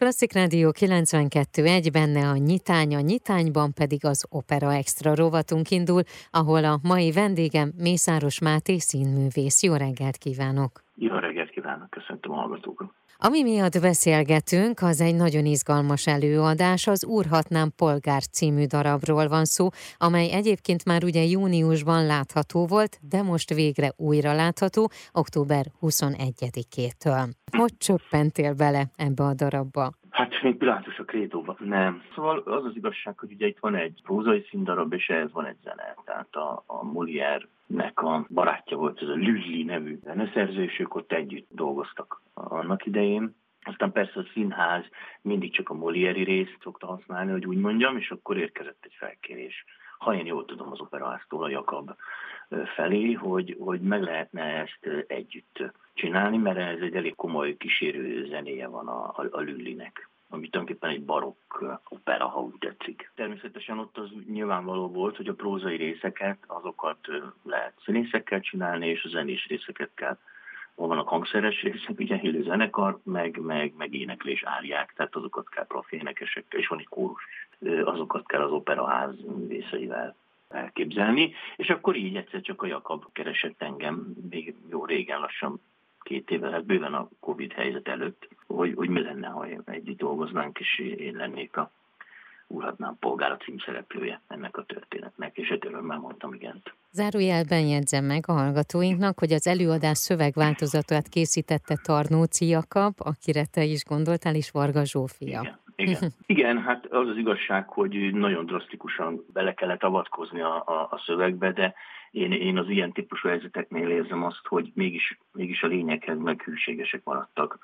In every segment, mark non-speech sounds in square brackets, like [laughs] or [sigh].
Klasszik Rádió 92.1, benne a nyitány, a nyitányban pedig az Opera Extra rovatunk indul, ahol a mai vendégem Mészáros Máté színművész. Jó reggelt kívánok! Jó reggelt kívánok, köszöntöm a hallgatókat! Ami miatt beszélgetünk, az egy nagyon izgalmas előadás, az Úrhatnám Polgár című darabról van szó, amely egyébként már ugye júniusban látható volt, de most végre újra látható, október 21-től. Hogy csöppentél bele ebbe a darabba? Hát még Pilátus a krédóban, nem. Szóval az az igazság, hogy ugye itt van egy prózai színdarab, és ehhez van egy zene. Tehát a, a Molière-nek a barátja volt, ez a Lülli nevű zeneszerző, és ők ott együtt dolgoztak annak idején. Aztán persze a színház mindig csak a Molieri részt szokta használni, hogy úgy mondjam, és akkor érkezett egy felkérés. Ha én jól tudom az operaháztól a Jakab felé, hogy, hogy meg lehetne ezt együtt csinálni, mert ez egy elég komoly kísérő zenéje van a, a, a Lüllinek ami tulajdonképpen egy barokk opera, ha úgy tetszik. Természetesen ott az nyilvánvaló volt, hogy a prózai részeket, azokat lehet színészekkel csinálni, és a zenés részeket kell hol a hangszeres részek, [laughs] ugye élő zenekar, meg, meg, meg éneklés árják, tehát azokat kell profi énekesekkel, és van egy kórus azokat kell az operaház részeivel elképzelni, és akkor így egyszer csak a Jakab keresett engem, még jó régen lassan két évvel, hát bőven a Covid helyzet előtt, hogy, hogy mi lenne, ha együtt dolgoznánk, és én lennék a úrhatnám polgára címszereplője ennek a történetnek, és egy örömmel mondtam igent. Zárójelben jegyzem meg a hallgatóinknak, hogy az előadás szövegváltozatát készítette Tarnóci Jakab, akire te is gondoltál, és Varga Zsófia. Igen. Igen. [laughs] Igen, hát az az igazság, hogy nagyon drasztikusan bele kellett avatkozni a, a, a szövegbe, de én, én az ilyen típusú helyzeteknél érzem azt, hogy mégis, mégis a lényeghez meg hűségesek maradtak.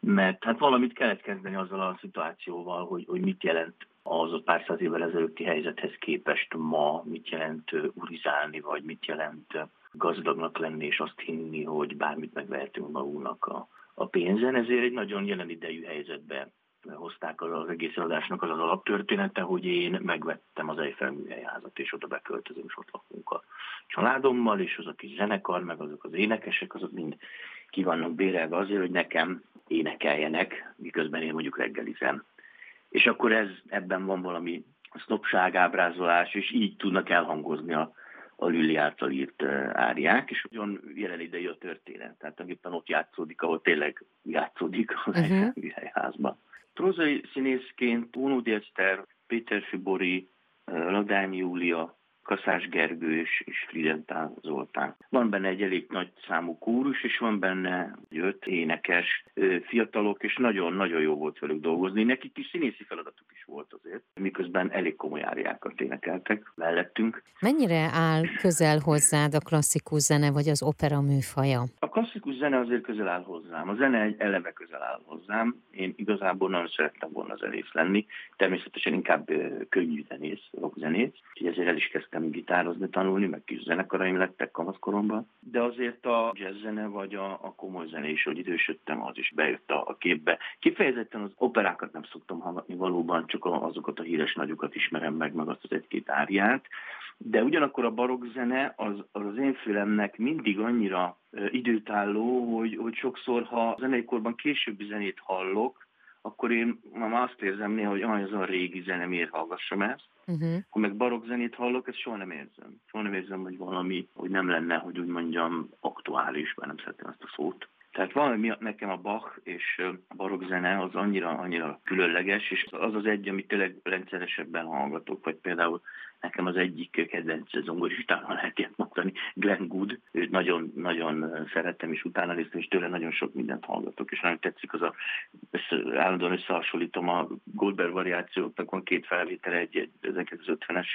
Mert hát valamit kellett kezdeni azzal a szituációval, hogy, hogy mit jelent az pár száz évvel ezelőtti helyzethez képest ma, mit jelent urizálni, vagy mit jelent gazdagnak lenni, és azt hinni, hogy bármit megvehetünk magunknak a, a pénzen. Ezért egy nagyon jelen idejű helyzetbe hozták az, az egész adásnak az az alaptörténete, hogy én megvettem az Eiffel műhelyházat, és oda beköltözünk, és ott lakunk a családommal, és az a kis zenekar, meg azok az énekesek, azok mind ki vannak bérelve azért, hogy nekem énekeljenek, miközben én mondjuk reggelizem. És akkor ez, ebben van valami sznopság, ábrázolás, és így tudnak elhangozni a, a Lüli által írt áriák, és nagyon jelen idei a történet. Tehát tulajdonképpen ott játszódik, ahol tényleg játszódik a uh-huh. műhelyházban. [laughs] Prózai színészként Unódi Eszter, Péter Fibori, Ladány Júlia, Kaszás Gergő és, és Fridentál Zoltán. Van benne egy elég nagy számú kórus, és van benne öt énekes fiatalok, és nagyon-nagyon jó volt velük dolgozni. Nekik is színészi feladatuk volt azért, miközben elég komoly áriákat énekeltek mellettünk. Mennyire áll közel hozzád a klasszikus zene, vagy az opera műfaja? A klasszikus zene azért közel áll hozzám. A zene egy eleve közel áll hozzám. Én igazából nagyon szerettem volna zenész lenni. Természetesen inkább könnyű zenész, rockzenész. Úgyhogy ezért el is kezdtem gitározni, tanulni, meg kis zenekaraim lettek kamaszkoromban, de azért a jazz zene vagy a, a komoly zene is, hogy idősödtem, az is bejött a, a képbe. Kifejezetten az operákat nem szoktam hallgatni valóban, csak azokat a híres nagyokat ismerem meg, meg azt az egy-két áriát, de ugyanakkor a barokk zene az, az az én fülemnek mindig annyira időtálló, hogy, hogy sokszor, ha zeneikorban későbbi zenét hallok, akkor én már azt érzem néha, hogy ah, ez a régi zene, miért hallgassam ezt. Uh-huh. Ha meg barokk zenét hallok, ezt soha nem érzem. Soha nem érzem, hogy valami, hogy nem lenne, hogy úgy mondjam, aktuális, mert nem szeretem ezt a szót. Tehát valami nekem a Bach és a barokk zene az annyira, annyira különleges, és az az egy, amit tényleg rendszeresebben hallgatok, vagy például Nekem az egyik kedvenc zongoristáról lehet ilyet mondani, Glenn Good. Őt nagyon, nagyon szerettem, és utána néztem, és tőle nagyon sok mindent hallgatok, és nagyon tetszik az a, össze, állandóan összehasonlítom a Goldberg variációknak van két felvétele, egy, egy 1950-es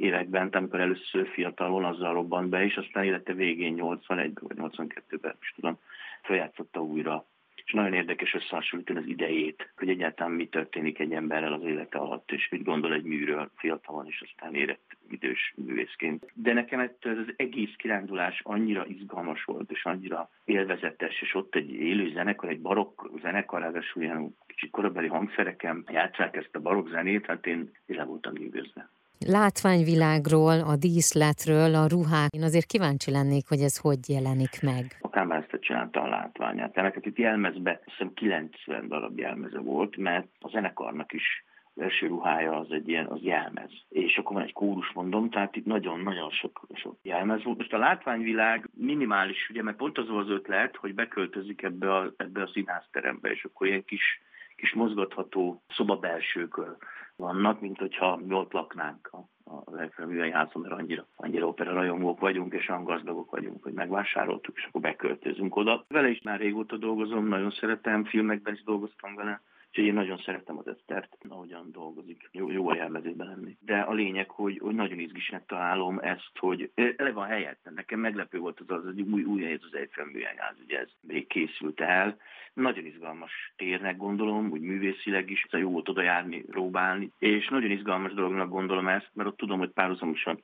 években, amikor először fiatalon azzal robbant be, és aztán élete végén 81 vagy 82-ben, is tudom, feljátszotta újra és nagyon érdekes összehasonlítani az idejét, hogy egyáltalán mi történik egy emberrel az élete alatt, és mit gondol egy műről fiatalon, és aztán érett idős művészként. De nekem ettől az egész kirándulás annyira izgalmas volt, és annyira élvezetes, és ott egy élő zenekar, egy barokk zenekar, ráadásul ilyen kicsit korabeli hangszereken játszák ezt a barokk zenét, hát én, le voltam nyűgözve. Látványvilágról, a díszletről, a ruhák. Én azért kíváncsi lennék, hogy ez hogy jelenik meg. A Kámárszta csinálta a látványát. Ennek itt jelmezbe, hiszem 90 darab jelmeze volt, mert a zenekarnak is első ruhája az egy ilyen, az jelmez. És akkor van egy kórus, mondom, tehát itt nagyon-nagyon sok, sok jelmez volt. Most a látványvilág minimális, ugye, mert pont az az ötlet, hogy beköltözik ebbe a, ebbe a színházterembe, és akkor ilyen kis, kis mozgatható szobabelsőkör vannak, mint hogyha mi ott laknánk a, a legfelművei házon, mert annyira, annyira opera rajongók vagyunk, és olyan gazdagok vagyunk, hogy megvásároltuk, és akkor beköltözünk oda. Vele is már régóta dolgozom, nagyon szeretem, filmekben is dolgoztam vele, Úgyhogy én nagyon szeretem az Esztert, ahogyan dolgozik. Jó, jó a jelmezőben lenni. De a lényeg, hogy, hogy nagyon izgisnek találom ezt, hogy eleve a helyet. Nekem meglepő volt az az, hogy új, új hely az Eiffel műanyáz, ugye ez még készült el. Nagyon izgalmas térnek gondolom, úgy művészileg is, jó volt oda járni, próbálni. És nagyon izgalmas dolognak gondolom ezt, mert ott tudom, hogy párhuzamosan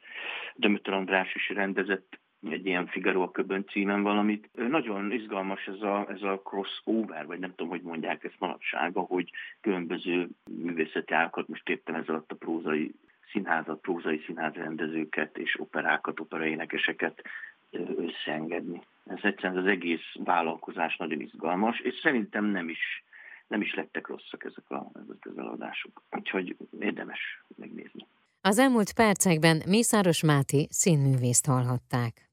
Dömötör András is rendezett egy ilyen Figaro a köbön címen valamit. Nagyon izgalmas ez a, ez a crossover, vagy nem tudom, hogy mondják ezt manapság, hogy különböző művészeti ágakat, most éppen ez alatt a prózai színházat, prózai színházrendezőket és operákat, operaénekeseket összeengedni. Ez egyszerűen az egész vállalkozás nagyon izgalmas, és szerintem nem is, nem is lettek rosszak ezek, a, ezek az eladások. Úgyhogy érdemes megnézni. Az elmúlt percekben Mészáros Máté színművészt hallhatták.